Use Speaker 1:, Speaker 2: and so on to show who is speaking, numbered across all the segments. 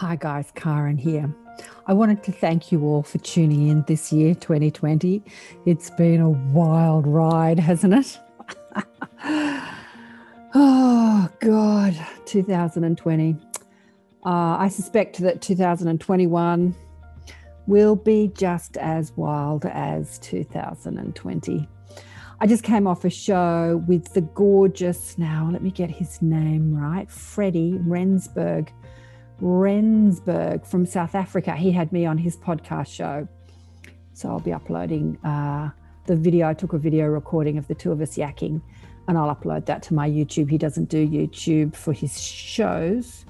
Speaker 1: Hi, guys, Karen here. I wanted to thank you all for tuning in this year, 2020. It's been a wild ride, hasn't it? oh, God, 2020. Uh, I suspect that 2021 will be just as wild as 2020. I just came off a show with the gorgeous, now let me get his name right, Freddie Rensburg Rensburg from South Africa. He had me on his podcast show. So I'll be uploading uh, the video. I took a video recording of the two of us yakking and I'll upload that to my YouTube. He doesn't do YouTube for his shows,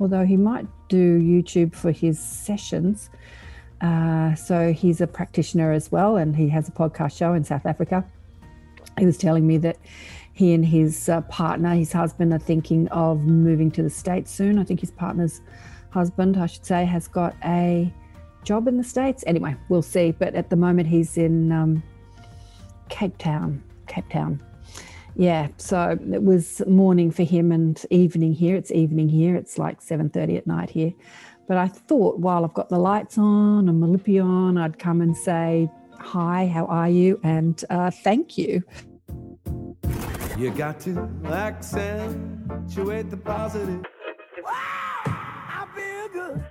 Speaker 1: although he might do YouTube for his sessions. Uh, so he's a practitioner as well, and he has a podcast show in South Africa. He was telling me that he and his uh, partner, his husband, are thinking of moving to the States soon. I think his partner's husband, I should say, has got a job in the States. Anyway, we'll see. But at the moment, he's in um, Cape Town. Cape Town. Yeah, so it was morning for him and evening here. It's evening here. It's like 7.30 at night here. But I thought while I've got the lights on and my lippy on, I'd come and say, hi, how are you? And uh, thank you. You got to accentuate the positive. Wow, I feel good.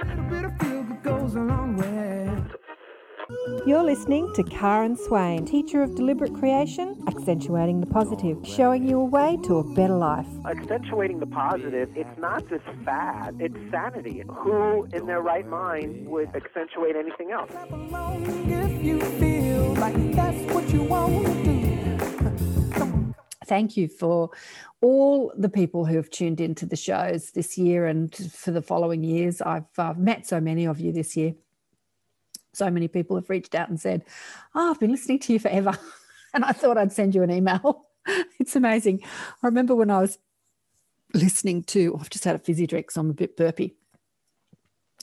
Speaker 1: A little bit of feel good goes a long way. You're listening to Karen Swain, teacher of deliberate creation, accentuating the positive, showing you a way to a better life.
Speaker 2: Accentuating the positive, it's not just fad, it's sanity. Who in their right mind would accentuate anything else?
Speaker 1: Thank you for all the people who have tuned into the shows this year and for the following years. I've uh, met so many of you this year. So many people have reached out and said, Oh, I've been listening to you forever. and I thought I'd send you an email. it's amazing. I remember when I was listening to, oh, I've just had a fizzy drink, so I'm a bit burpy.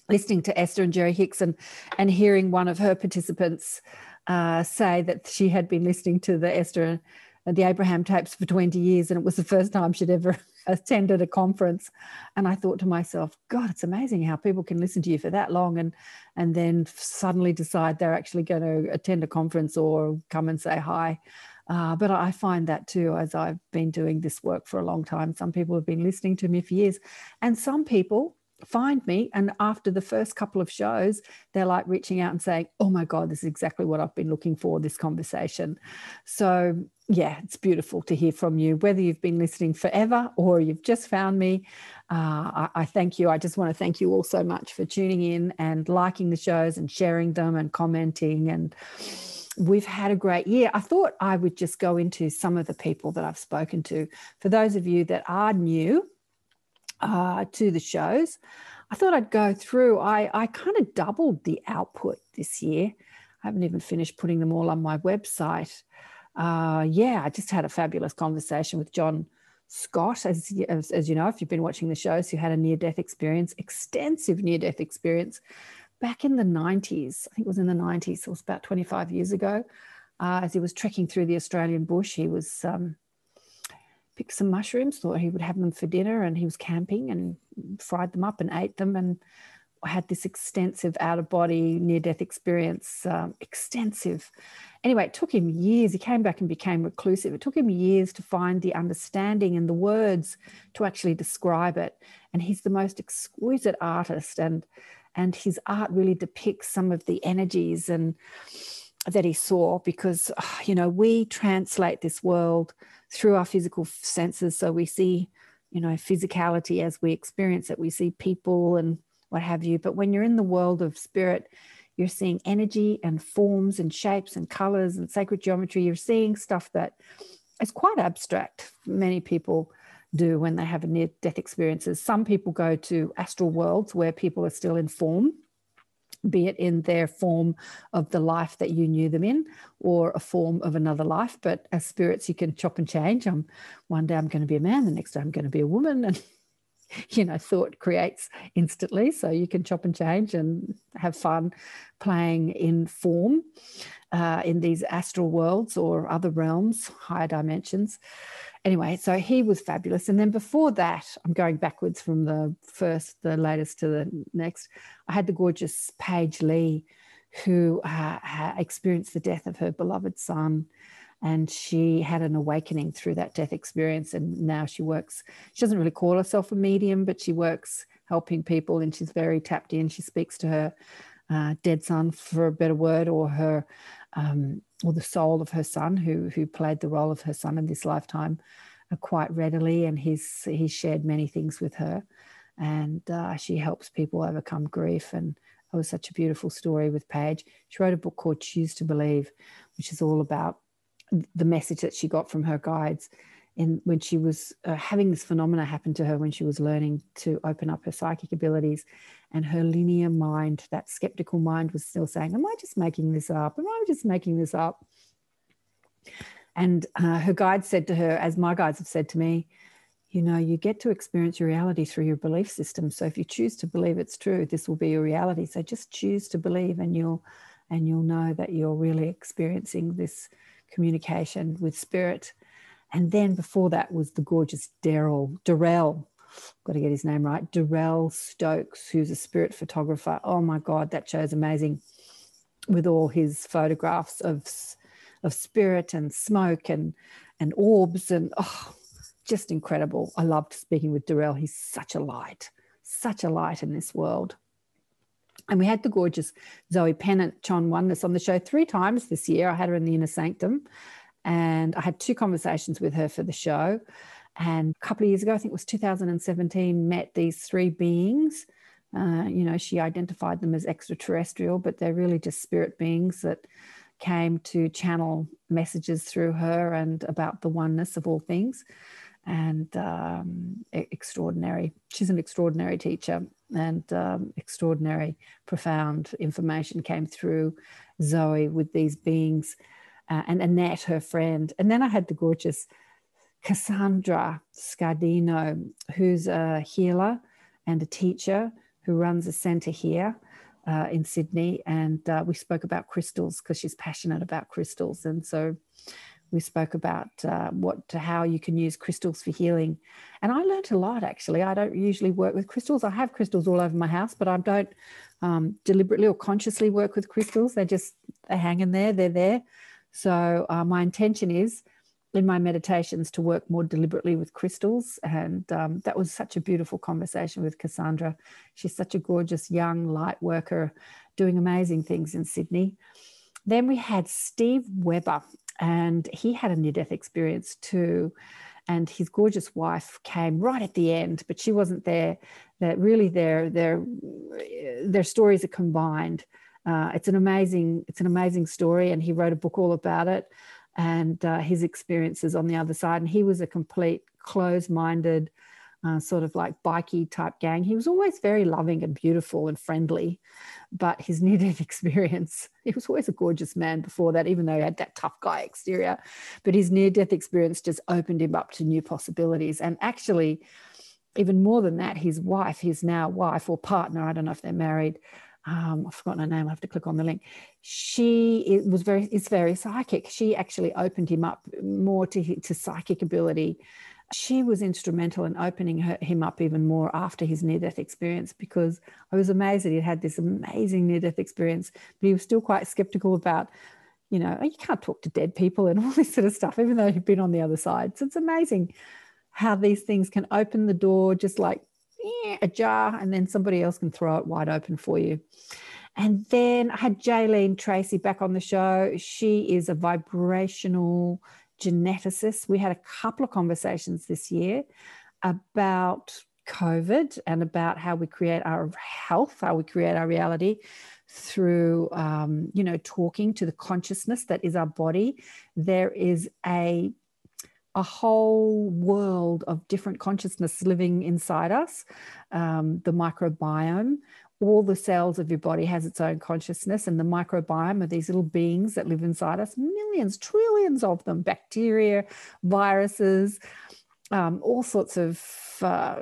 Speaker 1: Listening to Esther and Jerry Hicks and, and hearing one of her participants uh, say that she had been listening to the Esther the Abraham tapes for 20 years, and it was the first time she'd ever attended a conference. And I thought to myself, God, it's amazing how people can listen to you for that long and and then suddenly decide they're actually going to attend a conference or come and say hi. Uh, but I find that too, as I've been doing this work for a long time. Some people have been listening to me for years, and some people find me and after the first couple of shows they're like reaching out and saying oh my god this is exactly what i've been looking for this conversation so yeah it's beautiful to hear from you whether you've been listening forever or you've just found me uh, I, I thank you i just want to thank you all so much for tuning in and liking the shows and sharing them and commenting and we've had a great year. I thought I would just go into some of the people that I've spoken to. For those of you that are new, uh, to the shows. I thought I'd go through. I, I kind of doubled the output this year. I haven't even finished putting them all on my website. Uh, yeah, I just had a fabulous conversation with John Scott, as, as, as you know, if you've been watching the shows, who had a near death experience, extensive near death experience back in the 90s. I think it was in the 90s, so it was about 25 years ago. Uh, as he was trekking through the Australian bush, he was um, picked some mushrooms, thought he would have them for dinner, and he was camping and fried them up and ate them and had this extensive out of body near death experience. Um, extensive. Anyway, it took him years. He came back and became reclusive. It took him years to find the understanding and the words to actually describe it. And he's the most exquisite artist, and and his art really depicts some of the energies and that he saw because you know we translate this world through our physical senses. So we see, you know, physicality as we experience it. We see people and what have you. But when you're in the world of spirit, you're seeing energy and forms and shapes and colors and sacred geometry. You're seeing stuff that is quite abstract. Many people do when they have a near death experiences. Some people go to astral worlds where people are still in form be it in their form of the life that you knew them in or a form of another life. But as spirits, you can chop and change. I'm one day I'm going to be a man, the next day I'm going to be a woman. And you know, thought creates instantly. So you can chop and change and have fun playing in form uh, in these astral worlds or other realms, higher dimensions. Anyway, so he was fabulous. And then before that, I'm going backwards from the first, the latest to the next. I had the gorgeous Paige Lee, who uh, experienced the death of her beloved son and she had an awakening through that death experience and now she works she doesn't really call herself a medium but she works helping people and she's very tapped in she speaks to her uh, dead son for a better word or her um, or the soul of her son who who played the role of her son in this lifetime uh, quite readily and he's he's shared many things with her and uh, she helps people overcome grief and it was such a beautiful story with Paige. She wrote a book called Choose to Believe, which is all about the message that she got from her guides in when she was uh, having this phenomena happen to her when she was learning to open up her psychic abilities and her linear mind that skeptical mind was still saying am i just making this up? Am i just making this up? And uh, her guide said to her as my guides have said to me you know you get to experience your reality through your belief system. So if you choose to believe it's true this will be your reality. So just choose to believe and you'll and you'll know that you're really experiencing this communication with spirit. And then before that was the gorgeous Daryl, Darrell, got to get his name right, Darrell Stokes, who's a spirit photographer. Oh my God, that show's amazing with all his photographs of, of spirit and smoke and, and orbs and oh, just incredible. I loved speaking with Darrell. He's such a light, such a light in this world. And we had the gorgeous Zoe Pennant, Chon Oneness, on the show three times this year. I had her in the Inner Sanctum, and I had two conversations with her for the show. And a couple of years ago, I think it was 2017, met these three beings. Uh, you know, she identified them as extraterrestrial, but they're really just spirit beings that came to channel messages through her and about the oneness of all things. And um, extraordinary. She's an extraordinary teacher and um, extraordinary, profound information came through Zoe with these beings uh, and Annette, her friend. And then I had the gorgeous Cassandra Scardino, who's a healer and a teacher who runs a center here. Uh, in Sydney, and uh, we spoke about crystals because she's passionate about crystals, and so we spoke about uh, what how you can use crystals for healing. And i learned a lot actually. I don't usually work with crystals. I have crystals all over my house but i don't um, deliberately or consciously work with crystals. They just they hang in there. They're there. So uh, my intention is in my meditations to work more deliberately with crystals. And um, that was such a beautiful conversation with cassandra. She's such a gorgeous young light worker doing amazing things in sydney. Then we had Steve Weber, and he had a near death experience too. And his gorgeous wife came right at the end, but she wasn't there. That really their their their stories are combined. Uh, it's an amazing it's an amazing story, and he wrote a book all about it and uh, his experiences on the other side. And he was a complete closed minded uh, sort of like bikey type gang. He was always very loving and beautiful and friendly, but his near death experience, he was always a gorgeous man before that, even though he had that tough guy exterior. But his near death experience just opened him up to new possibilities. And actually, even more than that, his wife, his now wife or partner, I don't know if they're married, um, I've forgotten her name. I have to click on the link. She was very is very psychic. She actually opened him up more to to psychic ability she was instrumental in opening her, him up even more after his near death experience because I was amazed that he had this amazing near death experience, but he was still quite skeptical about, you know, you can't talk to dead people and all this sort of stuff, even though he'd been on the other side. So it's amazing how these things can open the door just like eh, ajar and then somebody else can throw it wide open for you. And then I had Jaylene Tracy back on the show. She is a vibrational geneticists. We had a couple of conversations this year about COVID and about how we create our health, how we create our reality through, um, you know, talking to the consciousness that is our body. There is a a whole world of different consciousness living inside us, um, the microbiome, all the cells of your body has its own consciousness and the microbiome are these little beings that live inside us millions trillions of them bacteria viruses um, all sorts of uh,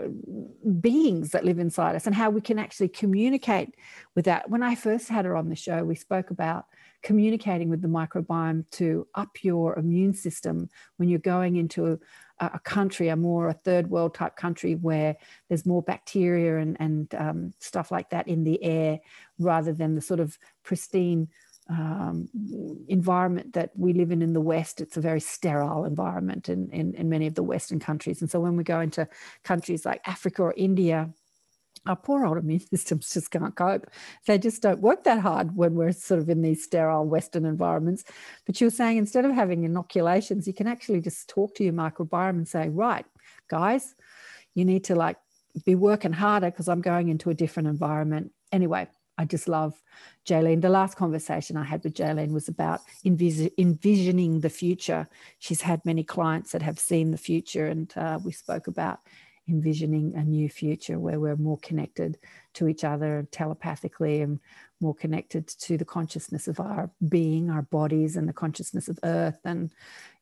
Speaker 1: beings that live inside us and how we can actually communicate with that. When I first had her on the show, we spoke about communicating with the microbiome to up your immune system when you're going into a, a country, a more a third world type country where there's more bacteria and, and um, stuff like that in the air rather than the sort of pristine um, environment that we live in in the West. It's a very sterile environment in, in, in many of the Western countries. And so when we go into countries like Africa or India, our poor old immune systems just can't cope. They just don't work that hard when we're sort of in these sterile Western environments. But you were saying instead of having inoculations, you can actually just talk to your microbiome and say, right, guys, you need to like be working harder because I'm going into a different environment. Anyway, I just love Jaylene. The last conversation I had with Jaylene was about envis- envisioning the future. She's had many clients that have seen the future, and uh, we spoke about envisioning a new future where we're more connected to each other telepathically and more connected to the consciousness of our being, our bodies, and the consciousness of Earth. And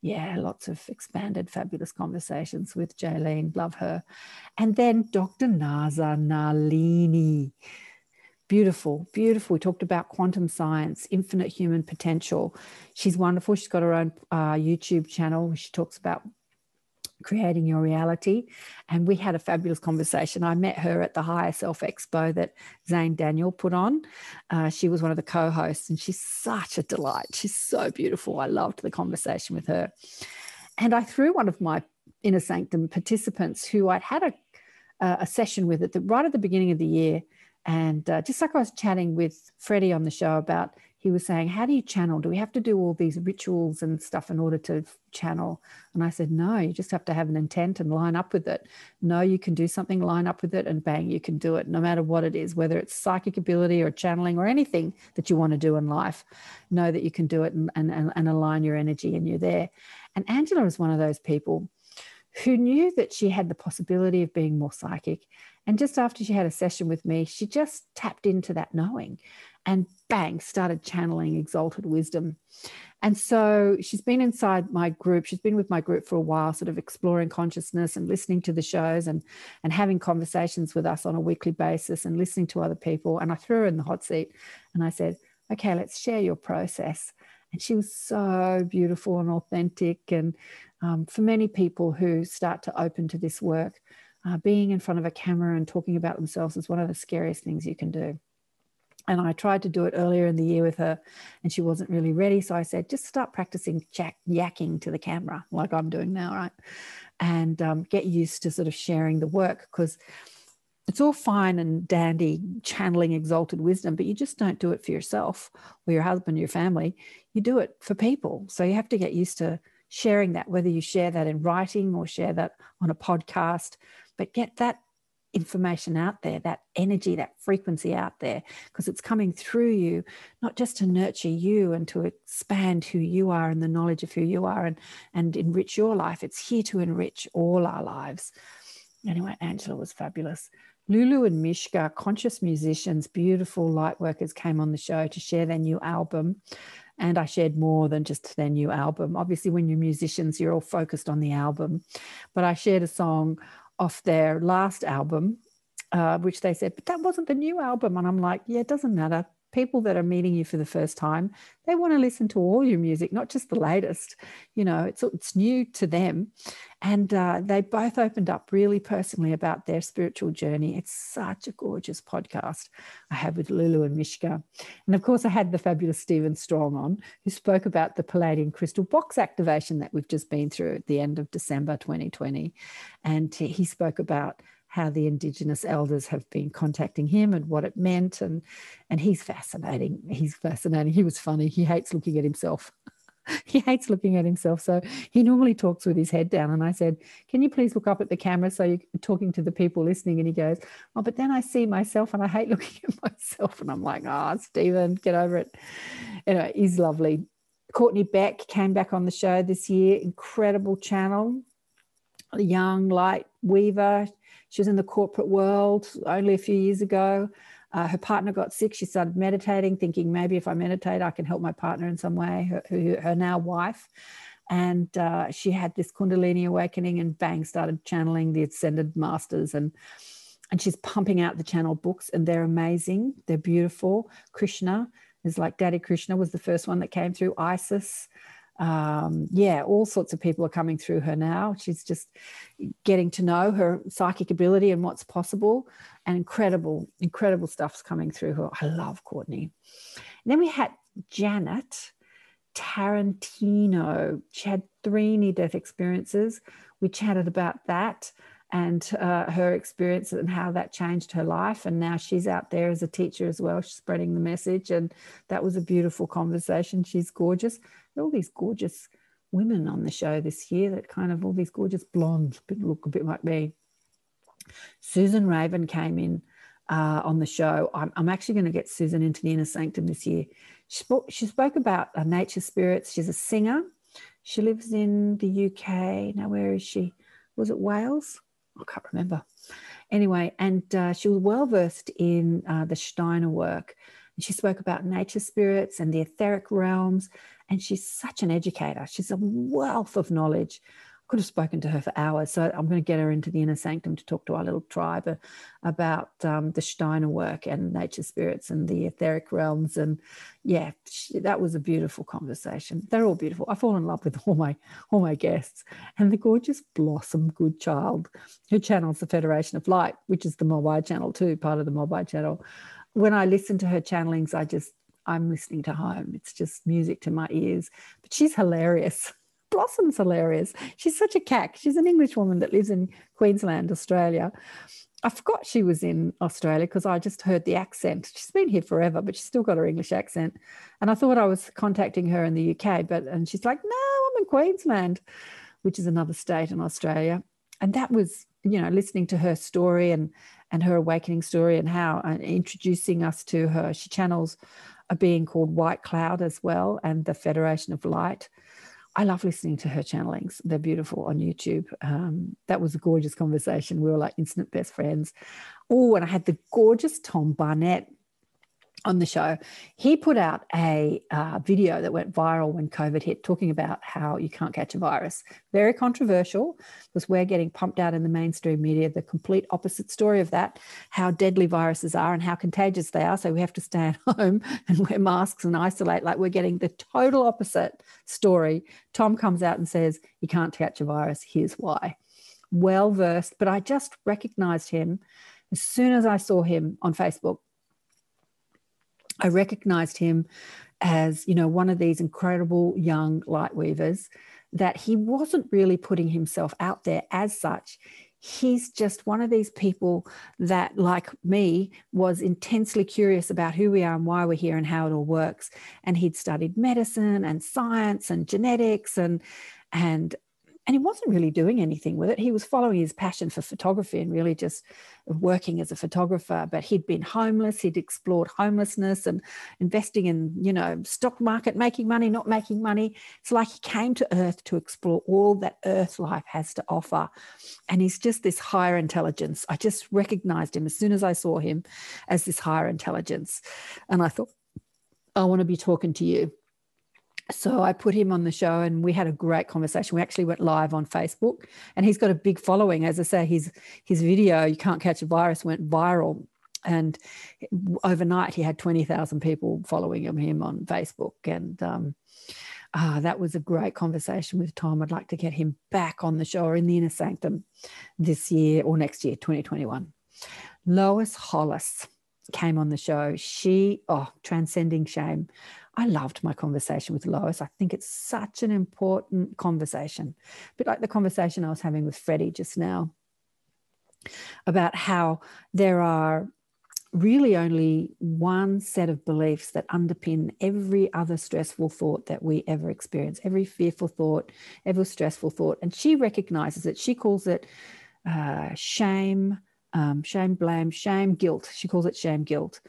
Speaker 1: yeah, lots of expanded, fabulous conversations with Jaylene. Love her. And then Dr. Naza Nalini beautiful, beautiful. We talked about quantum science, infinite human potential. She's wonderful. She's got her own uh, YouTube channel. She talks about creating your reality. And we had a fabulous conversation. I met her at the Higher Self Expo that Zane Daniel put on. Uh, she was one of the co hosts, and she's such a delight. She's so beautiful. I loved the conversation with her. And I threw one of my Inner Sanctum participants who I'd had a, a session with at the right at the beginning of the year and uh, just like I was chatting with Freddie on the show about, he was saying, How do you channel? Do we have to do all these rituals and stuff in order to channel? And I said, No, you just have to have an intent and line up with it. No, you can do something, line up with it, and bang, you can do it no matter what it is, whether it's psychic ability or channeling or anything that you want to do in life. Know that you can do it and, and, and align your energy and you're there. And Angela is one of those people who knew that she had the possibility of being more psychic and just after she had a session with me, she just tapped into that knowing and bang, started channeling exalted wisdom. And so she's been inside my group. She's been with my group for a while, sort of exploring consciousness and listening to the shows and, and having conversations with us on a weekly basis and listening to other people. And I threw her in the hot seat and I said, okay, let's share your process. And she was so beautiful and authentic. And um, for many people who start to open to this work, uh, being in front of a camera and talking about themselves is one of the scariest things you can do. And I tried to do it earlier in the year with her, and she wasn't really ready. So I said, just start practicing jack- yakking to the camera, like I'm doing now, right? And um, get used to sort of sharing the work because it's all fine and dandy channeling exalted wisdom, but you just don't do it for yourself or your husband, or your family. You do it for people. So you have to get used to sharing that, whether you share that in writing or share that on a podcast but get that information out there, that energy, that frequency out there, because it's coming through you, not just to nurture you and to expand who you are and the knowledge of who you are and, and enrich your life. It's here to enrich all our lives. Anyway, Angela was fabulous. Lulu and Mishka, conscious musicians, beautiful light workers, came on the show to share their new album. And I shared more than just their new album. Obviously, when you're musicians, you're all focused on the album. But I shared a song off their last album, uh, which they said, but that wasn't the new album. And I'm like, yeah, it doesn't matter. People that are meeting you for the first time, they want to listen to all your music, not just the latest. You know, it's it's new to them, and uh, they both opened up really personally about their spiritual journey. It's such a gorgeous podcast I have with Lulu and Mishka, and of course I had the fabulous Stephen Strong on, who spoke about the Palladian crystal box activation that we've just been through at the end of December 2020, and he spoke about how the indigenous elders have been contacting him and what it meant. And and he's fascinating. He's fascinating. He was funny. He hates looking at himself. He hates looking at himself. So he normally talks with his head down. And i said can you please look up at the camera so you're talking to the people listening? And he goes oh but then i see myself and i hate looking at myself. And i'm like oh stephen get over it. Anyway he's lovely. Courtney beck came back on the show this year. Incredible channel a young light weaver she was in the corporate world only a few years ago. Uh, her partner got sick. She started meditating, thinking maybe if I meditate, I can help my partner in some way, her, her, her now wife. and uh, she had this Kundalini awakening, and bang, started channeling the ascended masters and and she's pumping out the channel books and they're amazing they're beautiful krishna is like daddy krishna was the first one that came through isis um, yeah all sorts of people are coming through her now. She's just getting to know her psychic ability and what's possible. And incredible incredible stuff's coming through her. I love courtney. And then we had janet tarantino. She had three near-death experiences. We chatted about that and uh, her experience and how that changed her life. And now she's out there as a teacher as well, she's spreading the message. And that was a beautiful conversation. She's gorgeous. All these gorgeous women on the show this year that kind of all these gorgeous blondes look a bit like me. Susan Raven came in uh, on the show. I'm, I'm actually going to get Susan into the inner sanctum this year. She spoke, she spoke about uh, nature spirits. She's a singer. She lives in the UK. Now, where is she? Was it Wales? I can't remember. Anyway, and uh, she was well versed in uh, the Steiner work. And she spoke about nature spirits and the etheric realms. And she's such an educator. She's a wealth of knowledge could have spoken to her for hours. So I'm going to get her into the inner sanctum to talk to our little tribe uh, about um, the Steiner work and nature spirits and the etheric realms. And yeah, she, that was a beautiful conversation. They're all beautiful. I fall in love with all my all my guests and the gorgeous Blossom Goodchild, who channels the Federation of Light, which is the Mobai channel too, part of the Mobai channel. When I listen to her channelings, I just I'm listening to home. It's just music to my ears. But she's hilarious. Blossom's hilarious. She's such a cack. She's an English woman that lives in Queensland, Australia. I forgot she was in Australia because I just heard the accent. She's been here forever, but she's still got her English accent. And I thought I was contacting her in the UK, but and she's like, no, I'm in Queensland, which is another state in Australia. And that was, you know, listening to her story and and her awakening story and how uh, introducing us to her. She channels a being called White Cloud as well, and the Federation of Light. I love listening to her channelings. They're beautiful on YouTube. Um, that was a gorgeous conversation. We were like instant best friends. Oh, and I had the gorgeous Tom Barnett on the show, he put out a uh, video that went viral when COVID hit, talking about how you can't catch a virus. Very controversial because we're getting pumped out in the mainstream media the complete opposite story of that how deadly viruses are and how contagious they are. So we have to stay at home and wear masks and isolate. Like we're getting the total opposite story. Tom comes out and says, You can't catch a virus. Here's why. Well versed, but I just recognized him as soon as I saw him on Facebook I recognized him as, you know, one of these incredible young light weavers that he wasn't really putting himself out there as such. He's just one of these people that, like me, was intensely curious about who we are and why we're here and how it all works. And he'd studied medicine and science and genetics and and and he wasn't really doing anything with it. He was following his passion for photography and really just working as a photographer. But he'd been homeless. He'd explored homelessness and investing in, you know, stock market, making money, not making money. It's like he came to Earth to explore all that Earth life has to offer. And he's just this higher intelligence. I just recognized him as soon as I saw him as this higher intelligence. And I thought, I want to be talking to you so I put him on the show and we had a great conversation. We actually went live on Facebook and he's got a big following. As I say, his his video, You Can't Catch a Virus, went viral. And overnight he had 20,000 people following him on Facebook. And um, ah, that was a great conversation with Tom. I'd like to get him back on the show or in the inner sanctum this year or next year, 2021. Lois Hollis came on the show. She, oh, transcending shame. I loved my conversation with Lois. I think it's such an important conversation, a bit like the conversation I was having with Freddie just now about how there are really only one set of beliefs that underpin every other stressful thought that we ever experience, every fearful thought, every stressful thought. And she recognizes it. She calls it uh, shame, um, shame, blame, shame, guilt. She calls it shame, guilt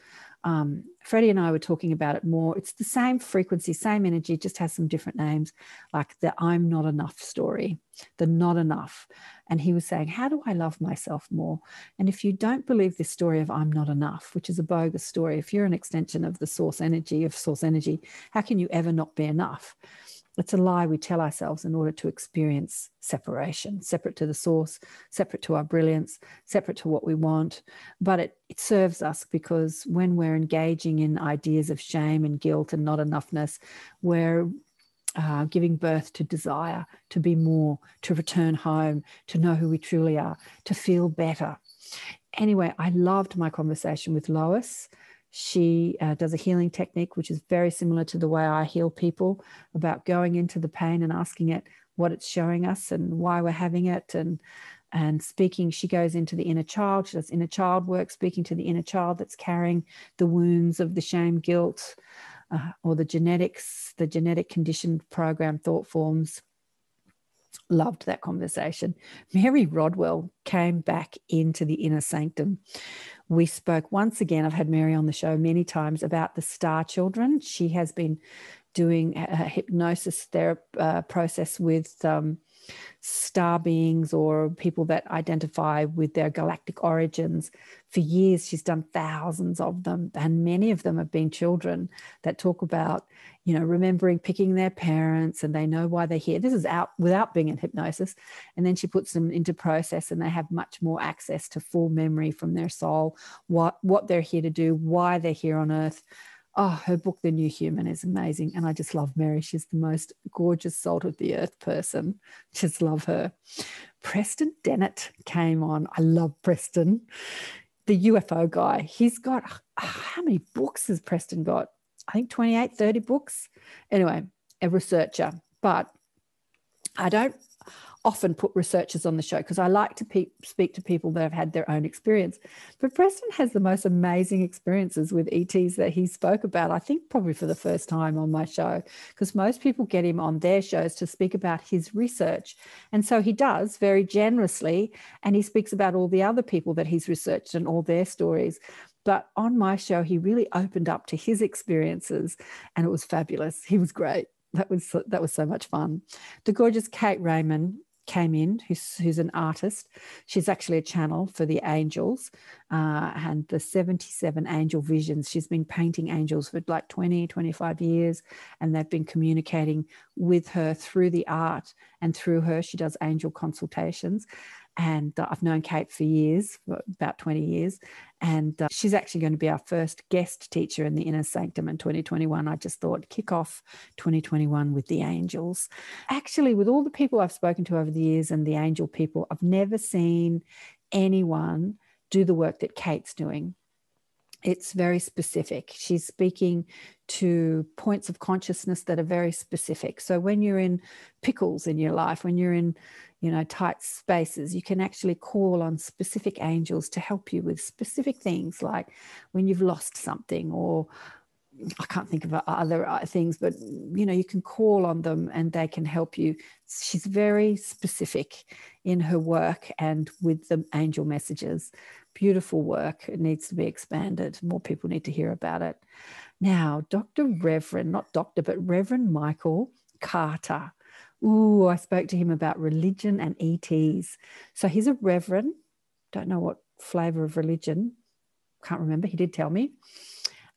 Speaker 1: um, Freddie and I were talking about it more. It's the same frequency, same energy, just has some different names, like the I'm not enough story, the not enough. And he was saying, How do I love myself more? And if you don't believe this story of I'm not enough, which is a bogus story, if you're an extension of the source energy, of source energy, how can you ever not be enough? It's a lie we tell ourselves in order to experience separation, separate to the source, separate to our brilliance, separate to what we want. But it, it serves us because when we're engaging in ideas of shame and guilt and not enoughness, we're uh, giving birth to desire, to be more, to return home, to know who we truly are, to feel better. Anyway, I loved my conversation with Lois. She uh, does a healing technique, which is very similar to the way I heal people about going into the pain and asking it what it's showing us and why we're having it and and speaking. She goes into the inner child. She does inner child work speaking to the inner child that's carrying the wounds of the shame guilt uh, or the genetics the genetic conditioned program thought forms. Loved that conversation. Mary rodwell came back into the inner sanctum we spoke once again. I've had Mary on the show many times about the star children. She has been doing a hypnosis therapy uh, process with um, star beings or people that identify with their galactic origins. For years, she's done thousands of them, and many of them have been children that talk about, you know, remembering picking their parents and they know why they're here. This is out without being in hypnosis. And then she puts them into process and they have much more access to full memory from their soul, what, what they're here to do, why they're here on earth oh, her book, The New Human, is amazing. And I just love Mary. She's the most gorgeous, salt of the earth person. Just love her. Preston Dennett came on. I love Preston, the UFO guy. He's got, uh, how many books has Preston got? I think 28, 30 books. Anyway, a researcher. But I don't often put researchers on the show because I like to pe- speak to people that have had their own experience. But Preston has the most amazing experiences with ETs that he spoke about, I think probably for the first time on my show, because most people get him on their shows to speak about his research. And so he does very generously, and he speaks about all the other people that he's researched and all their stories. But on my show, he really opened up to his experiences, and it was fabulous. He was great that was that was so much fun. The gorgeous Kate Raymond came in, who's, who's an artist. She's actually a channel for the angels uh, and the 77 angel visions. She's been painting angels for like 20, 25 years, and they've been communicating with her through the art. And through her, she does angel consultations. And uh, I've known Kate for years, for about 20 years. And uh, she's actually going to be our first guest teacher in the Inner Sanctum in 2021. I just thought kick off 2021 with the angels. Actually, with all the people I've spoken to over the years and the angel people, I've never seen anyone do the work that Kate's doing it's very specific. She's speaking to points of consciousness that are very specific. So when you're in pickles in your life, when you're in, you know, tight spaces, you can actually call on specific angels to help you with specific things like when you've lost something or I can't think of other uh, things, but you know, you can call on them and they can help you. She's very specific in her work and with the angel messages. Beautiful work. It needs to be expanded. More people need to hear about it. Now, Dr. Reverend, not doctor, but Reverend Michael Carter. Ooh, I spoke to him about religion and ETs. So he's a reverend. Don't know what flavor of religion. Can't remember. He did tell me.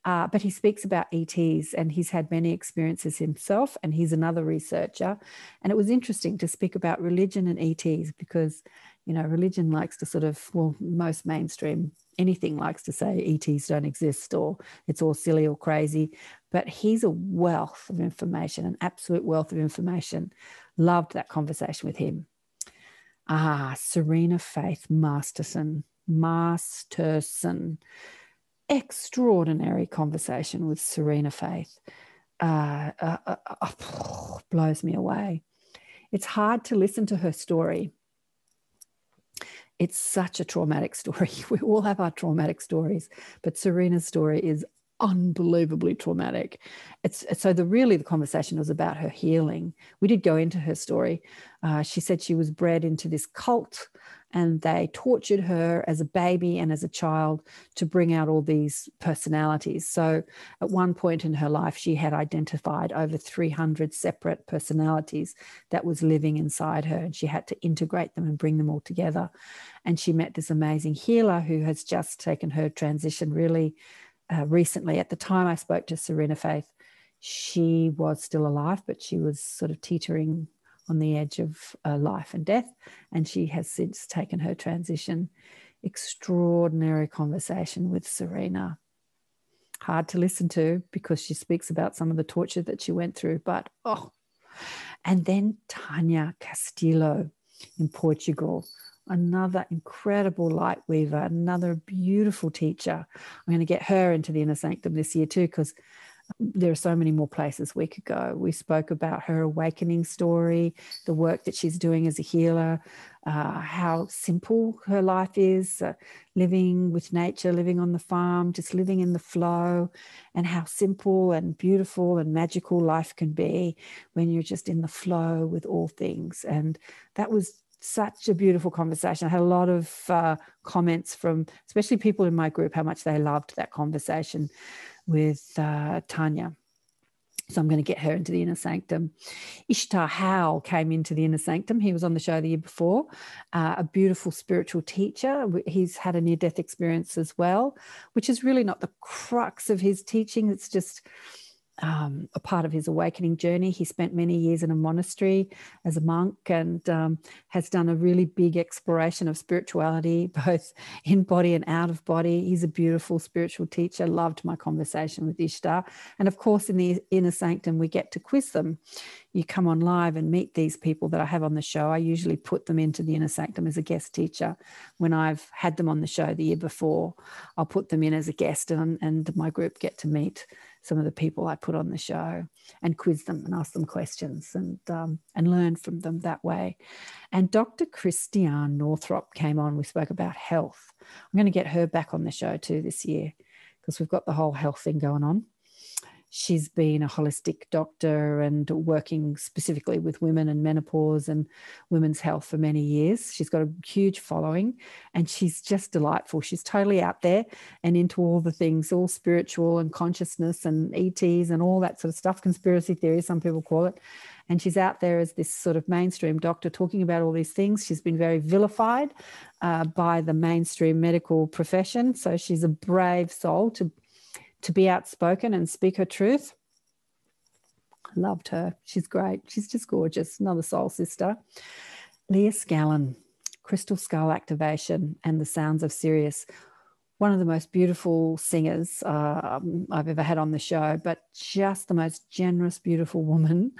Speaker 1: Uh, but he speaks about ETs and he's had many experiences himself, and he's another researcher. And it was interesting to speak about religion and ETs because, you know, religion likes to sort of, well, most mainstream anything likes to say ETs don't exist or it's all silly or crazy. But he's a wealth of information, an absolute wealth of information. Loved that conversation with him. Ah, Serena Faith Masterson. Masterson extraordinary conversation with Serena Faith. Uh, uh, uh, uh blows me away. It's hard to listen to her story. It's such a traumatic story. We all have our traumatic stories, but Serena's story is unbelievably traumatic. It's so the really the conversation was about her healing. We did go into her story. Uh, she said she was bred into this cult and they tortured her as a baby and as a child to bring out all these personalities. So, at one point in her life, she had identified over 300 separate personalities that was living inside her, and she had to integrate them and bring them all together. And she met this amazing healer who has just taken her transition really uh, recently. At the time I spoke to Serena Faith, She was still alive, but she was sort of teetering on the edge of uh, life and death. And she has since taken her transition. Extraordinary conversation with Serena. Hard to listen to because she speaks about some of the torture that she went through, but oh. And then Tanya Castillo in Portugal, another incredible light weaver, another beautiful teacher. I'm going to get her into the inner sanctum this year too, because there are so many more places we could go. We spoke about her awakening story, the work that she's doing as a healer, uh, how simple her life is, uh, living with nature, living on the farm, just living in the flow, and how simple and beautiful and magical life can be when you're just in the flow with all things. And that was such a beautiful conversation. I had a lot of uh, comments from, especially people in my group, how much they loved that conversation with uh, Tanya. So I'm going to get her into the inner sanctum. Ishtar Howell came into the inner sanctum. He was on the show the year before, uh, a beautiful spiritual teacher. He's had a near death experience as well, which is really not the crux of his teaching. It's just um, a part of his awakening journey. He spent many years in a monastery as a monk and um, has done a really big exploration of spirituality, both in body and out of body. He's a beautiful spiritual teacher. Loved my conversation with Ishtar. And of course, in the inner sanctum, we get to quiz them. You come on live and meet these people that I have on the show. I usually put them into the inner sanctum as a guest teacher. When I've had them on the show the year before, I'll put them in as a guest and, and my group get to meet some of the people I put on the show and quiz them and ask them questions and um, and learn from them that way. And Dr. Christiane Northrop came on. We spoke about health. I'm going to get her back on the show too this year because we've got the whole health thing going on she's been a holistic doctor and working specifically with women and menopause and women's health for many years. She's got a huge following and she's just delightful. She's totally out there and into all the things, all spiritual and consciousness and ETs and all that sort of stuff, conspiracy theories, some people call it. And she's out there as this sort of mainstream doctor talking about all these things. She's been very vilified uh, by the mainstream medical profession. So she's a brave soul to to be outspoken and speak her truth. I loved her. She's great. She's just gorgeous. Another soul sister. Leah Scallon, Crystal Skull Activation and the Sounds of Sirius one of the most beautiful singers uh, I've ever had on the show, but just the most generous, beautiful woman.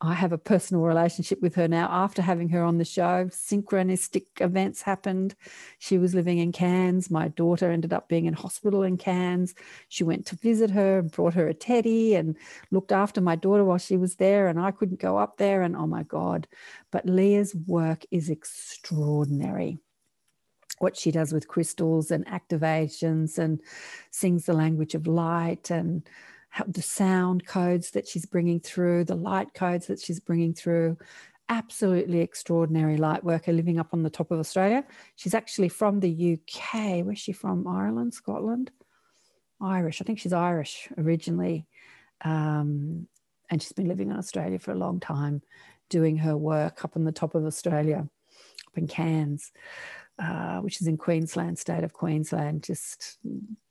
Speaker 1: I have a personal relationship with her now after having her on the show. Synchronistic events happened. She was living in Cairns. My daughter ended up being in hospital in Cairns. She went to visit her and brought her a teddy and looked after my daughter while she was there. And I couldn't go up there. And oh my God. But Leah's work is extraordinary what she does with crystals and activations and sings the language of light and the sound codes that she's bringing through, the light codes that she's bringing through. Absolutely extraordinary light worker living up on the top of Australia. She's actually from the UK. Where's she from? Ireland, Scotland? Irish. I think she's Irish originally. Um, and she's been living in Australia for a long time, doing her work up on the top of Australia, up in Cairns uh, which is in Queensland, state of Queensland, just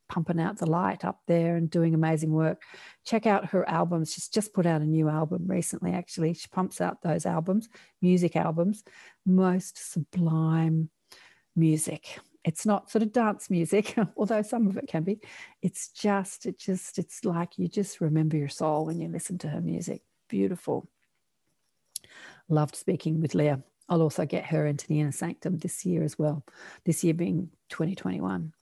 Speaker 1: pumping out the light up there and doing amazing work. Check out her albums. She's just put out a new album recently, actually. She pumps out those albums, music albums, most sublime music. It's not sort of dance music, although some of it can be. It's just, it just, it's like you just remember your soul when you listen to her music. Beautiful. Loved speaking with Leah. I'll also get her into the inner sanctum this year as well, this year being 2021.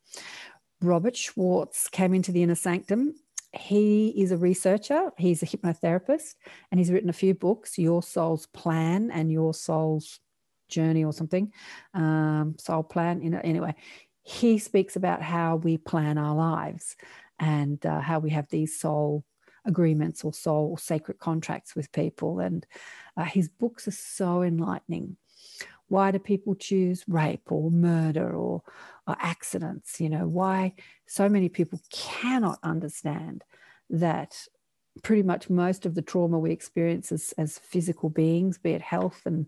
Speaker 1: Robert Schwartz came into the inner sanctum. He is a researcher, he's a hypnotherapist, and he's written a few books Your Soul's Plan and Your Soul's Journey or something. Um, soul Plan, you know, anyway. He speaks about how we plan our lives and uh, how we have these soul agreements or soul or sacred contracts with people. And uh, his books are so enlightening. Why do people choose rape or murder or, or accidents? You know, why so many people cannot understand that pretty much most of the trauma we experience as, as physical beings, be it health and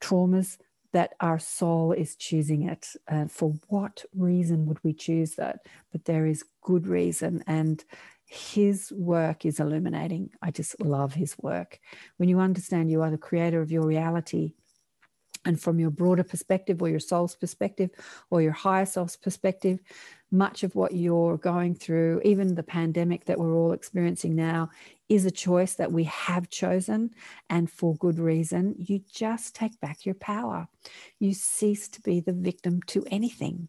Speaker 1: traumas, that our soul is choosing it. Uh, for what reason would we choose that? But there is good reason. And his work is illuminating. I just love his work. When you understand you are the creator of your reality, and from your broader perspective, or your soul's perspective, or your higher self's perspective, much of what you're going through, even the pandemic that we're all experiencing now, is a choice that we have chosen and for good reason. You just take back your power. You cease to be the victim to anything.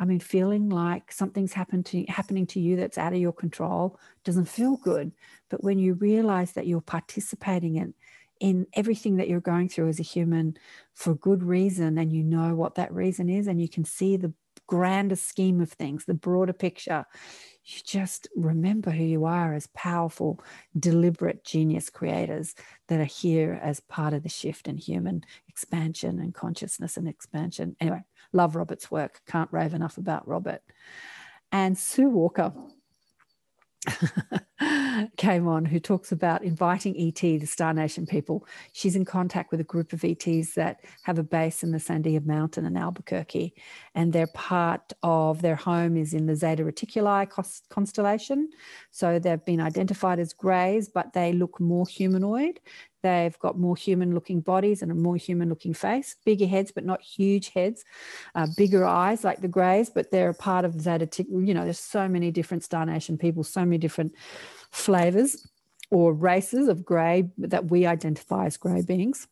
Speaker 1: I mean, feeling like something's happened to happening to you that's out of your control doesn't feel good. But when you realize that you're participating in in everything that you're going through as a human for good reason, and you know what that reason is, and you can see the grander scheme of things, the broader picture, you just remember who you are as powerful, deliberate genius creators that are here as part of the shift in human expansion and consciousness and expansion. Anyway, love Robert's work. Can't rave enough about Robert. And Sue Walker came on who talks about inviting ET, the Star Nation people. She's in contact with a group of ETs that have a base in the Sandia Mountain in Albuquerque, and they're part of their home is in the Zeta Reticuli constellation. So they've been identified as greys, but they look more humanoid. They've got more human looking bodies and a more human looking face, bigger heads, but not huge heads, uh, bigger eyes like the Greys, but they're a part of Zeta. You know, there's so many different Star Nation people, so many different flavors or races of Grey that we identify as Grey beings.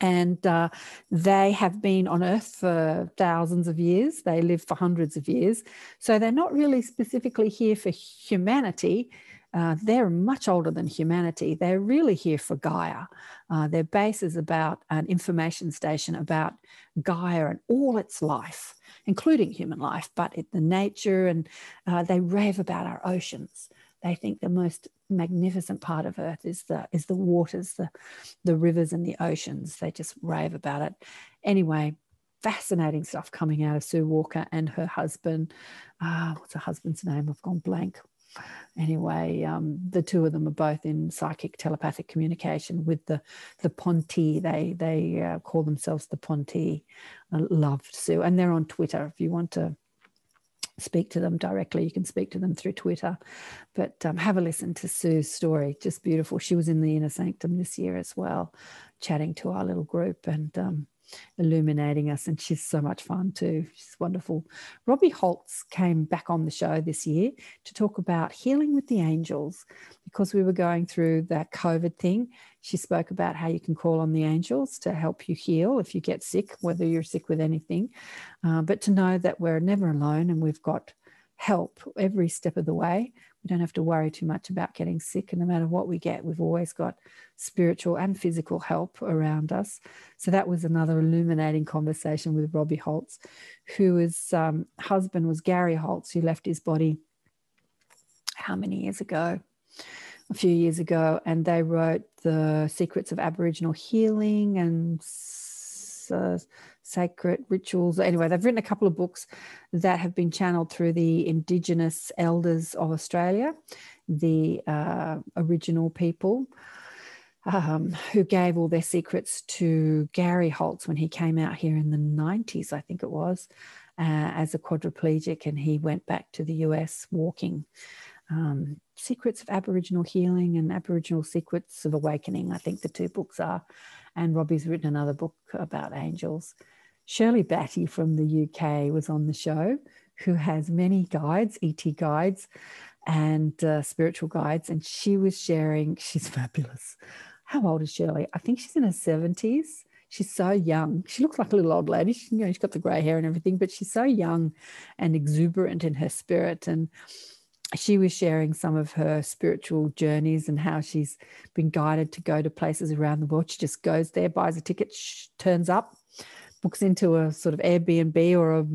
Speaker 1: And uh, they have been on Earth for thousands of years. They live for hundreds of years. So they're not really specifically here for humanity uh, they're much older than humanity. They're really here for Gaia. Uh, their base is about an information station about Gaia and all its life, including human life, but it, the nature, and uh, they rave about our oceans. They think the most magnificent part of Earth is the is the waters, the the rivers and the oceans. They just rave about it. Anyway, fascinating stuff coming out of Sue Walker and her husband. Uh, what's her husband's name? I've gone blank anyway, um, the two of them are both in psychic telepathic communication with the the Ponti. They they uh, call themselves the Ponti. I love Sue, and they're on Twitter. If you want to speak to them directly, you can speak to them through Twitter. But um, have a listen to Sue's story. Just beautiful. She was in the inner sanctum this year as well, chatting to our little group, and um, illuminating us. And she's so much fun too. She's wonderful. Robbie Holz came back on the show this year to talk about healing with the angels because we were going through that COVID thing. She spoke about how you can call on the angels to help you heal if you get sick, whether you're sick with anything. Uh, but to know that we're never alone and we've got help every step of the way we don't have to worry too much about getting sick. And no matter what we get, we've always got spiritual and physical help around us. So that was another illuminating conversation with Robbie Holz, whose um, husband was Gary Holz, who left his body how many years ago? A few years ago. And they wrote The Secrets of Aboriginal Healing and uh, sacred rituals. Anyway, they've written a couple of books that have been channeled through the Indigenous elders of Australia, the uh, original people. Um, who gave all their secrets to Gary Holz when he came out here in the 90s, I think it was, uh, as a quadriplegic, and he went back to the US walking. Um, secrets of Aboriginal Healing and Aboriginal Secrets of Awakening, I think the two books are. And Robbie's written another book about angels. Shirley Batty from the UK was on the show, who has many guides, ET guides, and uh, spiritual guides. And she was sharing, she's fabulous. How old is Shirley? I think she's in her 70s. She's so young. She looks like a little old lady. She, you know, she's got the grey hair and everything, but she's so young and exuberant in her spirit. And she was sharing some of her spiritual journeys and how she's been guided to go to places around the world. She just goes there, buys a ticket, turns up, books into a sort of Airbnb or a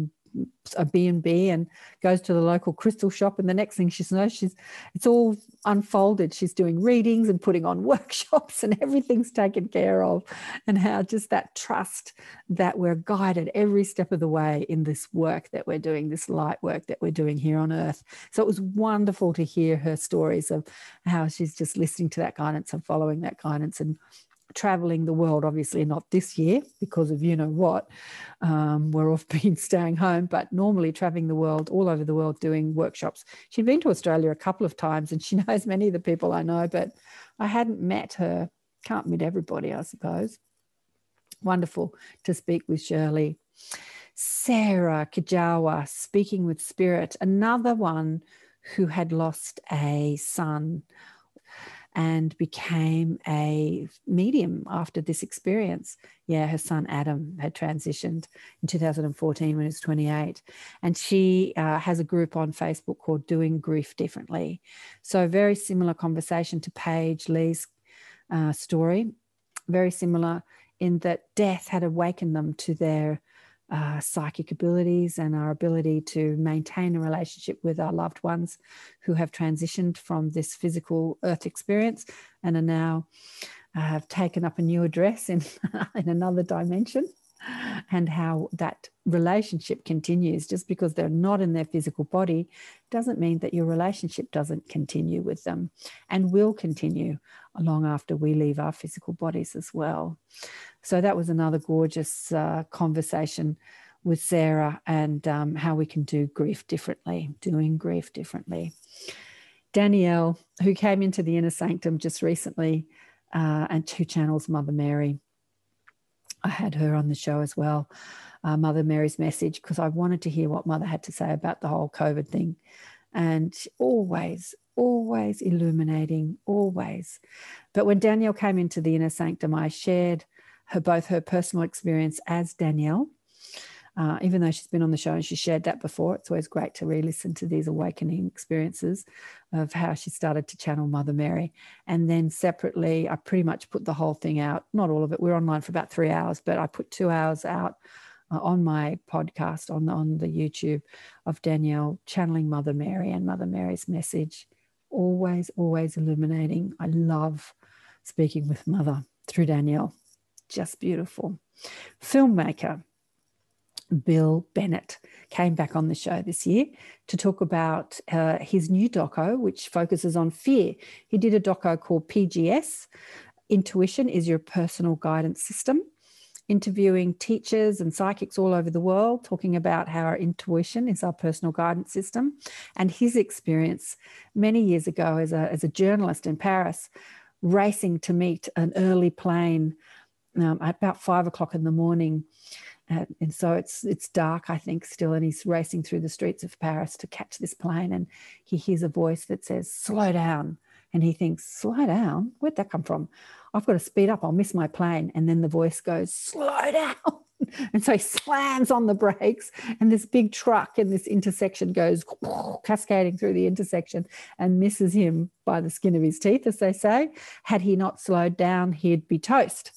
Speaker 1: a B&B and goes to the local crystal shop and the next thing she knows she's it's all unfolded. She's doing readings and putting on workshops and everything's taken care of. And how just that trust that we're guided every step of the way in this work that we're doing this light work that we're doing here on earth. So it was wonderful to hear her stories of how she's just listening to that guidance and following that guidance. And traveling the world, obviously not this year because of you know what. Um, we're off been staying home, but normally traveling the world, all over the world, doing workshops. She'd been to Australia a couple of times and she knows many of the people I know, but I hadn't met her. Can't meet everybody, I suppose. Wonderful to speak with Shirley. Sarah Kajawa, speaking with spirit, another one who had lost a son and became a medium after this experience. Yeah, her son Adam had transitioned in 2014 when he was 28. And she uh, has a group on Facebook called Doing Grief Differently. So, very similar conversation to Paige Lee's uh, story, very similar in that death had awakened them to their uh, psychic abilities and our ability to maintain a relationship with our loved ones who have transitioned from this physical earth experience and are now uh, have taken up a new address in, in another dimension and how that relationship continues just because they're not in their physical body doesn't mean that your relationship doesn't continue with them and will continue long after we leave our physical bodies as well so that was another gorgeous uh, conversation with Sarah and um, how we can do grief differently, doing grief differently. Danielle, who came into the inner sanctum just recently uh, and two channels Mother Mary. I had her on the show as well, uh, Mother Mary's message, because I wanted to hear what Mother had to say about the whole COVID thing. And always, always illuminating, always. But when Danielle came into the inner sanctum, I shared her both her personal experience as Danielle, uh, even though she's been on the show and she shared that before. It's always great to re-listen to these awakening experiences of how she started to channel Mother Mary. And then separately, I pretty much put the whole thing out. Not all of it. We are online for about three hours, but I put two hours out. Uh, on my podcast on on the YouTube of Danielle channeling Mother Mary and Mother Mary's message, always always illuminating. I love speaking with Mother through Danielle just beautiful. Filmmaker Bill Bennett came back on the show this year to talk about uh, his new doco, which focuses on fear. He did a doco called PGS Intuition is Your Personal Guidance System, interviewing teachers and psychics all over the world, talking about how our intuition is our personal guidance system and his experience many years ago as a, as a journalist in Paris, racing to meet an early plane um, at about five o'clock in the morning. Uh, and so it's it's dark, I think, still, and he's racing through the streets of Paris to catch this plane, and he hears a voice that says, "Slow down," and he thinks, "Slow down? Where'd that come from? I've got to speed up. I'll miss my plane." And then the voice goes, "Slow down." And so he slams on the brakes, and this big truck in this intersection goes cascading through the intersection and misses him by the skin of his teeth, as they say. Had he not slowed down, he'd be toast.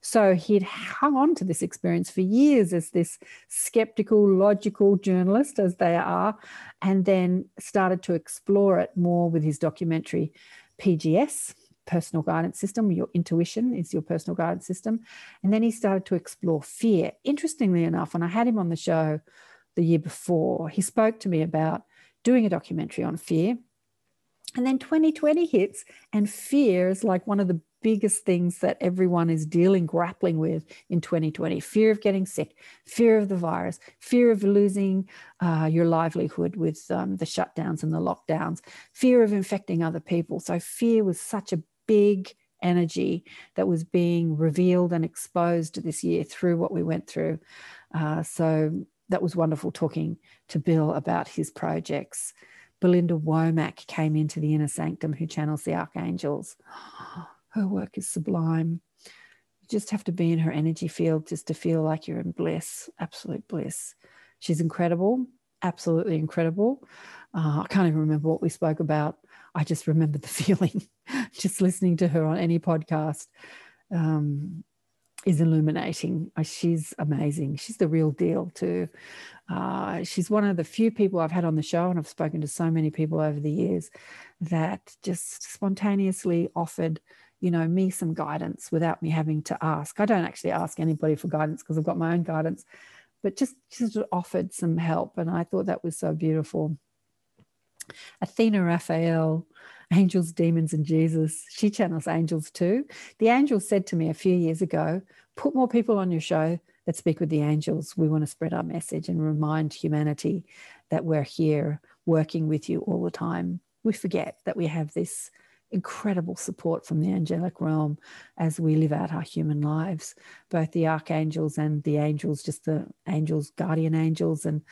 Speaker 1: So he'd hung on to this experience for years as this skeptical, logical journalist, as they are, and then started to explore it more with his documentary PGS, Personal Guidance System. Your intuition is your personal guidance system. And then he started to explore fear. Interestingly enough, when I had him on the show the year before, he spoke to me about doing a documentary on fear. And then 2020 hits, and fear is like one of the biggest things that everyone is dealing, grappling with in 2020 fear of getting sick, fear of the virus, fear of losing uh, your livelihood with um, the shutdowns and the lockdowns, fear of infecting other people. So, fear was such a big energy that was being revealed and exposed this year through what we went through. Uh, so, that was wonderful talking to Bill about his projects. Belinda Womack came into the inner sanctum, who channels the archangels. Her work is sublime. You just have to be in her energy field just to feel like you're in bliss, absolute bliss. She's incredible, absolutely incredible. Uh, I can't even remember what we spoke about. I just remember the feeling just listening to her on any podcast. Um, is illuminating. Uh, she's amazing. She's the real deal, too. Uh, she's one of the few people I've had on the show, and I've spoken to so many people over the years that just spontaneously offered you know me some guidance without me having to ask i don't actually ask anybody for guidance because i've got my own guidance but just just offered some help and i thought that was so beautiful athena raphael angels, demons, and Jesus. She channels angels too. The angel said to me a few years ago, put more people on your show that speak with the angels. We want to spread our message and remind humanity that we're here working with you all the time. We forget that we have this incredible support from the angelic realm as we live out our human lives, both the archangels and the angels, just the angels, guardian angels. And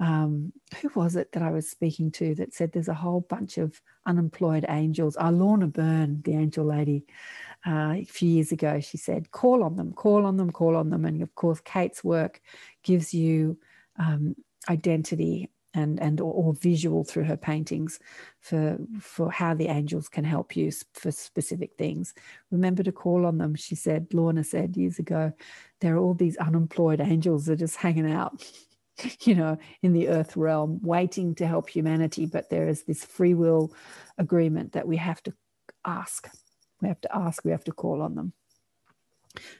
Speaker 1: um, who was it that I was speaking to that said there's a whole bunch of unemployed angels? Uh, Lorna Byrne, the angel lady, uh, a few years ago, she said, call on them, call on them, call on them. And of course, Kate's work gives you um, identity and and or, or, visual through her paintings for for how the angels can help you for specific things. Remember to call on them she said lorna said years ago. There are all these unemployed angels that are just hanging out you know in the earth realm waiting to help humanity but there is this free will agreement that we have to ask. We have to ask we have to call on them.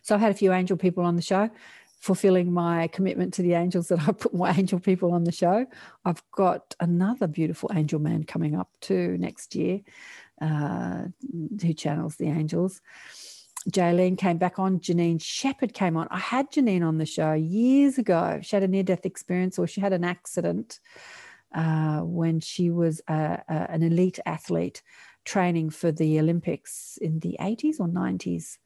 Speaker 1: So i had a few angel people on the show fulfilling my commitment to the angels that I put more angel people on the show. I've got another beautiful angel man coming up too next year uh, who channels the angels. Jaylene came back on. Janine Shepherd came on. I had Janine on the show years ago. She had a near death experience or she had an accident uh, when she was a, a, an elite athlete training for the Olympics in the 80s or 90s.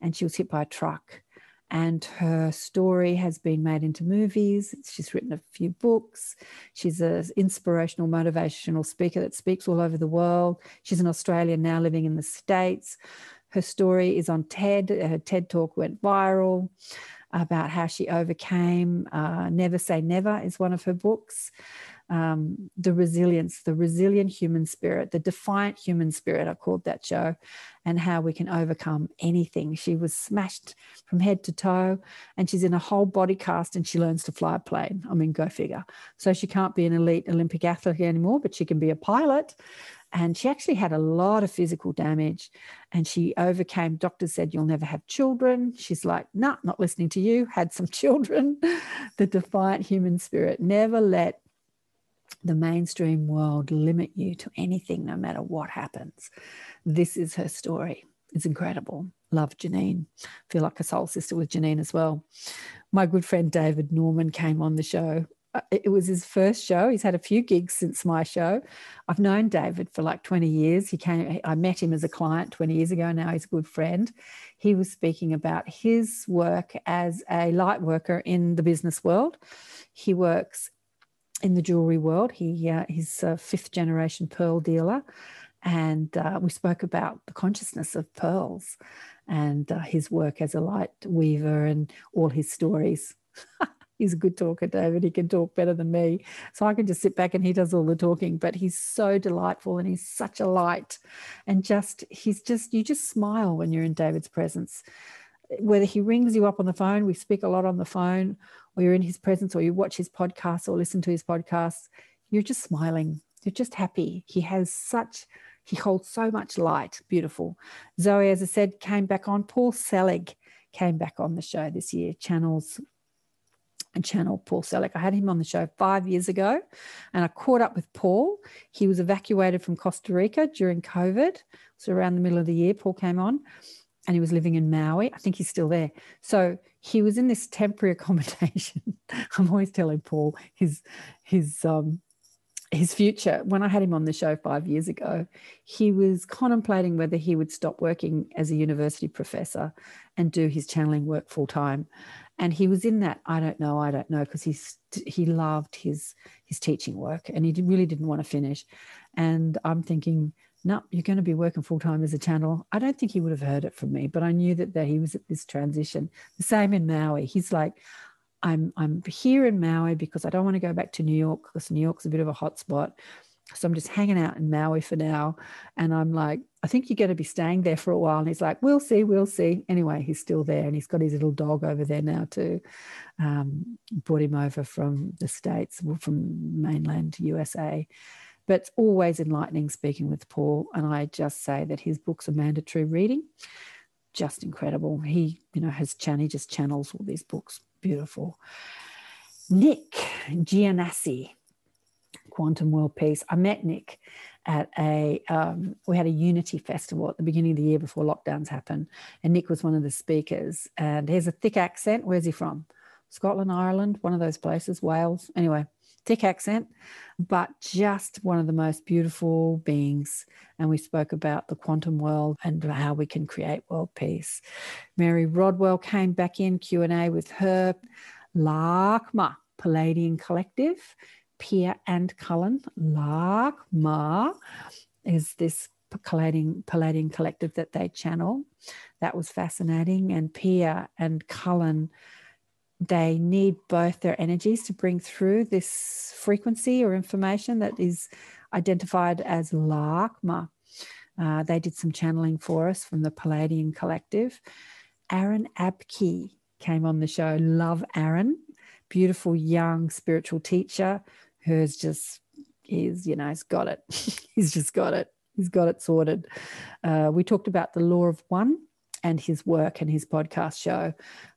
Speaker 1: And she was hit by a truck and her story has been made into movies. She's written a few books. She's an inspirational, motivational speaker that speaks all over the world. She's an Australian now living in the States. Her story is on TED. Her TED talk went viral about how she overcame. Uh, Never Say Never is one of her books um, the resilience, the resilient human spirit, the defiant human spirit, I called that show, and how we can overcome anything. She was smashed from head to toe, and she's in a whole body cast and she learns to fly a plane. I mean, go figure. So she can't be an elite Olympic athlete anymore, but she can be a pilot. And she actually had a lot of physical damage and she overcame. Doctors said, You'll never have children. She's like, Nah, not listening to you. Had some children. the defiant human spirit. Never let the mainstream world limit you to anything, no matter what happens. This is her story. It's incredible. Love Janine. Feel like a soul sister with Janine as well. My good friend David Norman came on the show. Uh, it was his first show. He's had a few gigs since my show. I've known David for like 20 years. He came, I met him as a client 20 years ago. Now he's a good friend. He was speaking about his work as a light worker in the business world. He works in the jewelry world. He uh, he's a fifth generation pearl dealer, and uh, we spoke about the consciousness of pearls and uh, his work as a light weaver and all his stories. he's a good talker, David. He can talk better than me, so I can just sit back and he does all the talking. But he's so delightful and he's such a light, and just he's just you just smile when you're in David's presence. Whether he rings you up on the phone, we speak a lot on the phone, or you're in his presence or you watch his podcasts or listen to his podcasts, you're just smiling. You're just happy. He has such, he holds so much light. Beautiful. Zoe, as I said, came back on. Paul Selig came back on the show this year, channels and channel Paul Selig. I had him on the show five years ago and I caught up with Paul. He was evacuated from Costa Rica during COVID. So around the middle of the year, Paul came on and he was living in Maui. I think he's still there. So he was in this temporary accommodation. I'm always telling Paul his his um his future. When I had him on the show five years ago, he was contemplating whether he would stop working as a university professor and do his channeling work full time. And he was in that I don't know, I don't know, because he's he loved his his teaching work and he really didn't want to finish. And I'm thinking, no, you're going to be working full time as a channel. I don't think he would have heard it from me, but I knew that, that he was at this transition. The same in Maui. He's like, I'm I'm here in Maui because I don't want to go back to New York because New York's a bit of a hot spot. So I'm just hanging out in Maui for now. And I'm like, I think you're going to be staying there for a while. And he's like, we'll see, we'll see. Anyway, he's still there and he's got his little dog over there now too. Um, brought him over from the States, from mainland USA. But it's always enlightening speaking with Paul. And I just say that his books are mandatory reading. Just incredible. He, you know, has chan- he just channels all these books. Beautiful. Nick Gianassi quantum world peace. I met Nick at a um, we had a unity festival at the beginning of the year before lockdowns happened and nick was one of the speakers and he has a thick accent where's he from scotland ireland one of those places wales anyway thick accent but just one of the most beautiful beings and we spoke about the quantum world and how we can create world peace mary rodwell came back in q&a with her lakma pleiadian collective Pia and Cullen. Ma is this Pleiadian, Pleiadian collective that they channel. That was fascinating. And Pia and Cullen, they need both their energies to bring through this frequency or information that is identified as Lakma. Uh, they did some channeling for us from the Pleiadian collective. Aaron Abke came on the show. Love Aaron, beautiful young spiritual teacher hers just is, you know, he's got it. he's just got it. He's got it sorted. Uh, we talked about the law of one and his work and his podcast show.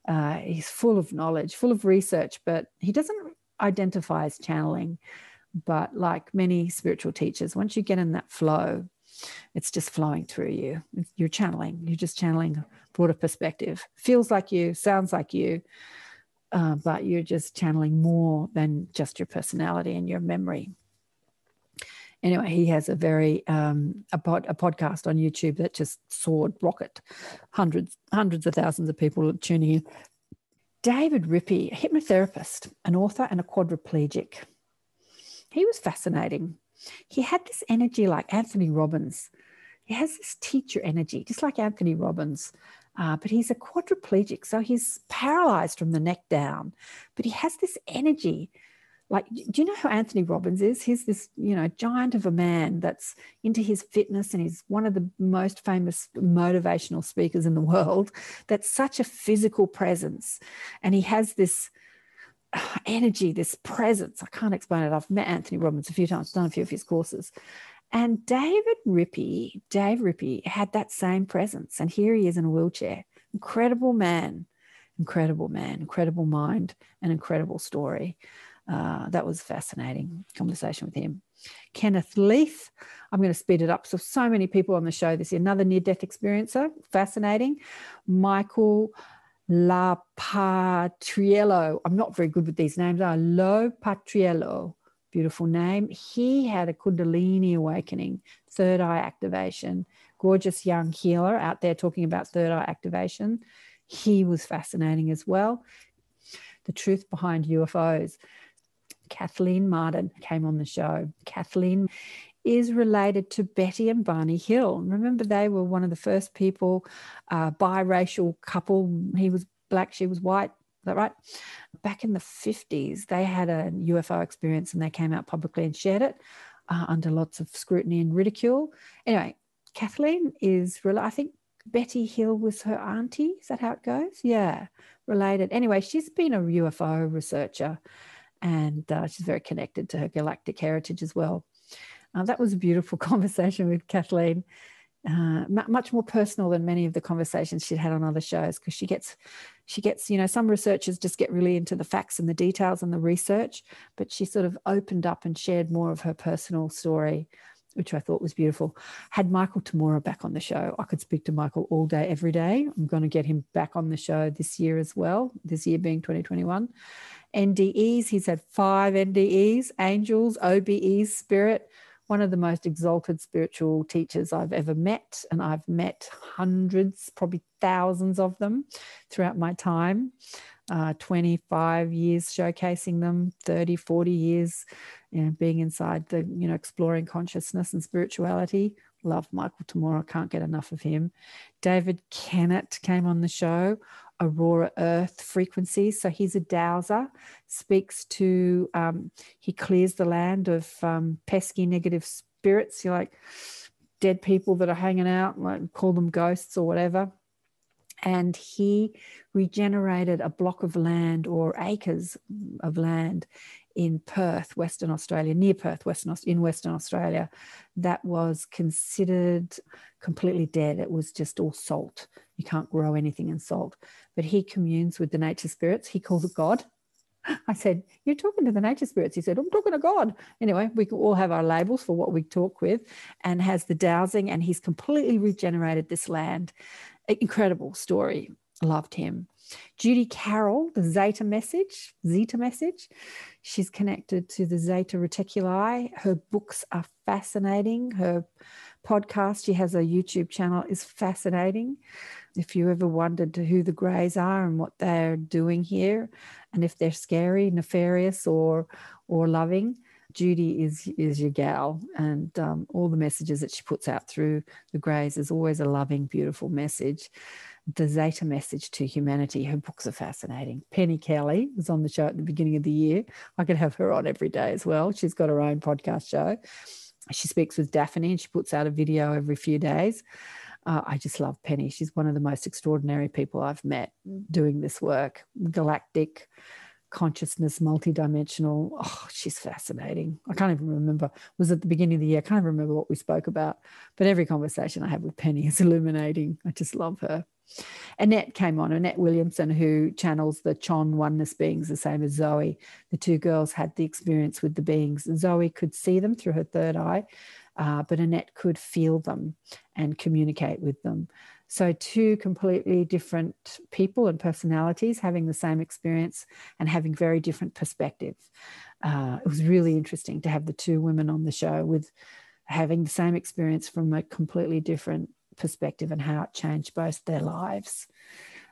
Speaker 1: Uh, he's full of knowledge, full of research, but he doesn't identify as channeling. But like many spiritual teachers, once you get in that flow, it's just flowing through you. You're channeling. You're just channeling a broader perspective. Feels like you, sounds like you, uh, but you're just channeling more than just your personality and your memory. Anyway, he has a very um, a, pod, a podcast on YouTube that just soared rocket, hundreds hundreds of thousands of people tuning in. David Rippey, a hypnotherapist, an author, and a quadriplegic. He was fascinating. He had this energy like Anthony Robbins. He has this teacher energy, just like Anthony Robbins. Uh, but he's a quadriplegic, so he's paralyzed from the neck down. But he has this energy. Like, do you know who Anthony Robbins is? He's this, you know, giant of a man that's into his fitness and he's one of the most famous motivational speakers in the world. That's such a physical presence. And he has this uh, energy, this presence. I can't explain it. I've met Anthony Robbins a few times, done a few of his courses. And David Rippey, Dave Rippey had that same presence. And here he is in a wheelchair. Incredible man, incredible man, incredible mind, an incredible story. Uh, that was fascinating conversation with him. Kenneth Leith, I'm going to speed it up. So, so many people on the show this year. Another near death experiencer, fascinating. Michael Lapatriello. I'm not very good with these names. Are Lo Patriello beautiful name. He had a Kundalini awakening, third eye activation, gorgeous young healer out there talking about third eye activation. He was fascinating as well. The truth behind UFOs. Kathleen Marden came on the show. Kathleen is related to Betty and Barney Hill. Remember, they were one of the first people, uh, biracial couple. He was black, she was white, Is that right? Back in the 50s, they had a UFO experience and they came out publicly and shared it uh, under lots of scrutiny and ridicule. Anyway, Kathleen is, I think Betty Hill was her auntie. Is that how it goes? Yeah, related. Anyway, she's been a UFO researcher and uh, she's very connected to her galactic heritage as well. Uh, that was a beautiful conversation with Kathleen uh, much more personal than many of the conversations she'd had on other shows because she gets she gets you know some researchers just get really into the facts and the details and the research but she sort of opened up and shared more of her personal story which i thought was beautiful had michael tamura back on the show i could speak to michael all day every day i'm going to get him back on the show this year as well this year being 2021 ndes he's had five ndes angels obes spirit one of the most exalted spiritual teachers I've ever met. And I've met hundreds, probably thousands of them throughout my time. Uh, 25 years showcasing them, 30, 40 years you know, being inside the, you know, exploring consciousness and spirituality. Love Michael Tamura, can't get enough of him. David Kennett came on the show aurora earth frequencies. So he's a dowser, speaks to, um, he clears the land of um, pesky negative spirits, you're like dead people that are hanging out, like call them ghosts or whatever. And he regenerated a block of land or acres of land in Perth, Western Australia, near Perth, Western in Western Australia, that was considered completely dead. It was just all salt. You can't grow anything in salt. But he communes with the nature spirits. He calls it God. I said, You're talking to the nature spirits. He said, I'm talking to God. Anyway, we all have our labels for what we talk with and has the dowsing, and he's completely regenerated this land. Incredible story. Loved him. Judy Carroll, the Zeta message, Zeta message. She's connected to the Zeta Reticuli. Her books are fascinating. Her podcast, she has a YouTube channel, is fascinating. If you ever wondered who the Greys are and what they're doing here, and if they're scary, nefarious, or or loving, Judy is is your gal, and um, all the messages that she puts out through the Greys is always a loving, beautiful message. The Zeta message to humanity. Her books are fascinating. Penny Kelly was on the show at the beginning of the year. I could have her on every day as well. She's got her own podcast show. She speaks with Daphne and she puts out a video every few days. Uh, I just love Penny. She's one of the most extraordinary people I've met doing this work. Galactic consciousness, multidimensional. Oh, she's fascinating. I can't even remember. It was at the beginning of the year. I can't remember what we spoke about. But every conversation I have with Penny is illuminating. I just love her. Annette came on, Annette Williamson, who channels the Chon oneness beings, the same as Zoe. The two girls had the experience with the beings. Zoe could see them through her third eye, uh, but Annette could feel them and communicate with them. So, two completely different people and personalities having the same experience and having very different perspectives. Uh, it was really interesting to have the two women on the show with having the same experience from a completely different perspective and how it changed both their lives.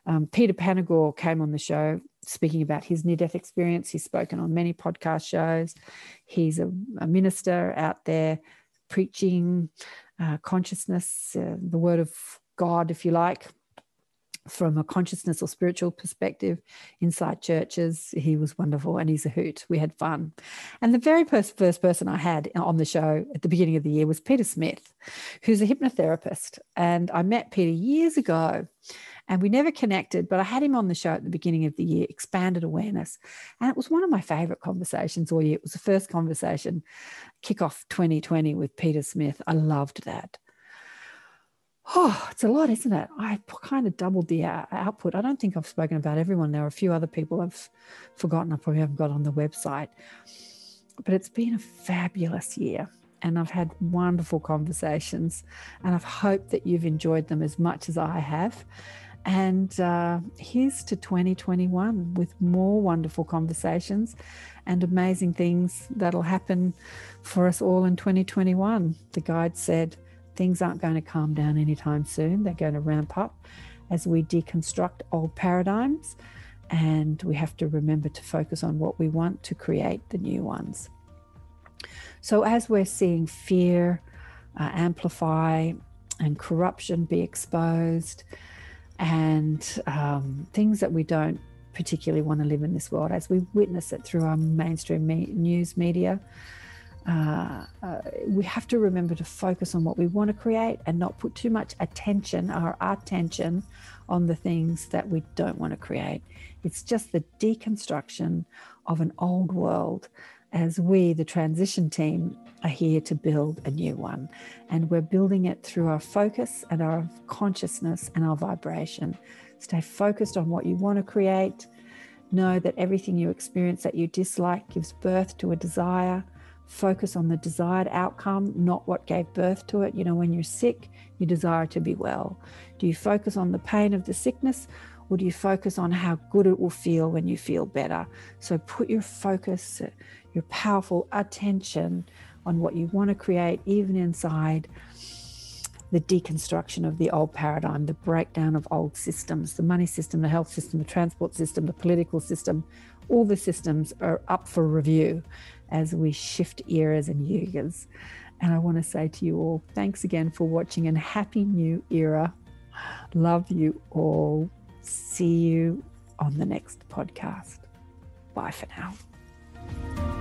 Speaker 1: Um, Peter Panagore came on the show speaking about his near death experience. He's spoken on many podcast shows. He's a, a minister out there preaching uh, consciousness, uh, the word of God, if you like, from a consciousness or spiritual perspective inside churches. He was wonderful and he's a hoot. We had fun. And the very first, first person I had on the show at the beginning of the year was Peter Smith, who's a hypnotherapist. And I met Peter years ago and we never connected, but I had him on the show at the beginning of the year, expanded awareness. And it was one of my favorite conversations all year. It was the first conversation, kickoff 2020 with Peter Smith. I loved that. Oh, it's a lot, isn't it? I kind of doubled the output. I don't think I've spoken about everyone. There are a few other people I've forgotten. I probably haven't got on the website. But it's been a fabulous year and I've had wonderful conversations. And I've hoped that you've enjoyed them as much as I have. And uh, here's to 2021 with more wonderful conversations and amazing things that'll happen for us all in 2021. The guide said, Things aren't going to calm down anytime soon. They're going to ramp up as we deconstruct old paradigms. And we have to remember to focus on what we want to create the new ones. So, as we're seeing fear uh, amplify and corruption be exposed, and um, things that we don't particularly want to live in this world, as we witness it through our mainstream me- news media, uh, uh, we have to remember to focus on what we want to create and not put too much attention or attention on the things that we don't want to create. It's just the deconstruction of an old world as we, the transition team, are here to build a new one. And we're building it through our focus and our consciousness and our vibration. Stay focused on what you want to create. Know that everything you experience that you dislike gives birth to a desire focus on the desired outcome, not what gave birth to it. You know, when you're sick, you desire to be well. Do you focus on the pain of the sickness or do you focus on how good it will feel when you feel better? So put your focus, your powerful attention on what you want to create, even inside the deconstruction of the old paradigm, the breakdown of old systems, the money system, the health system, the transport system, the political system, all the systems are up for review as we shift eras and yugas. And I want to say to you all, thanks again for watching and happy new era. Love you all. See you on the next podcast. Bye for now.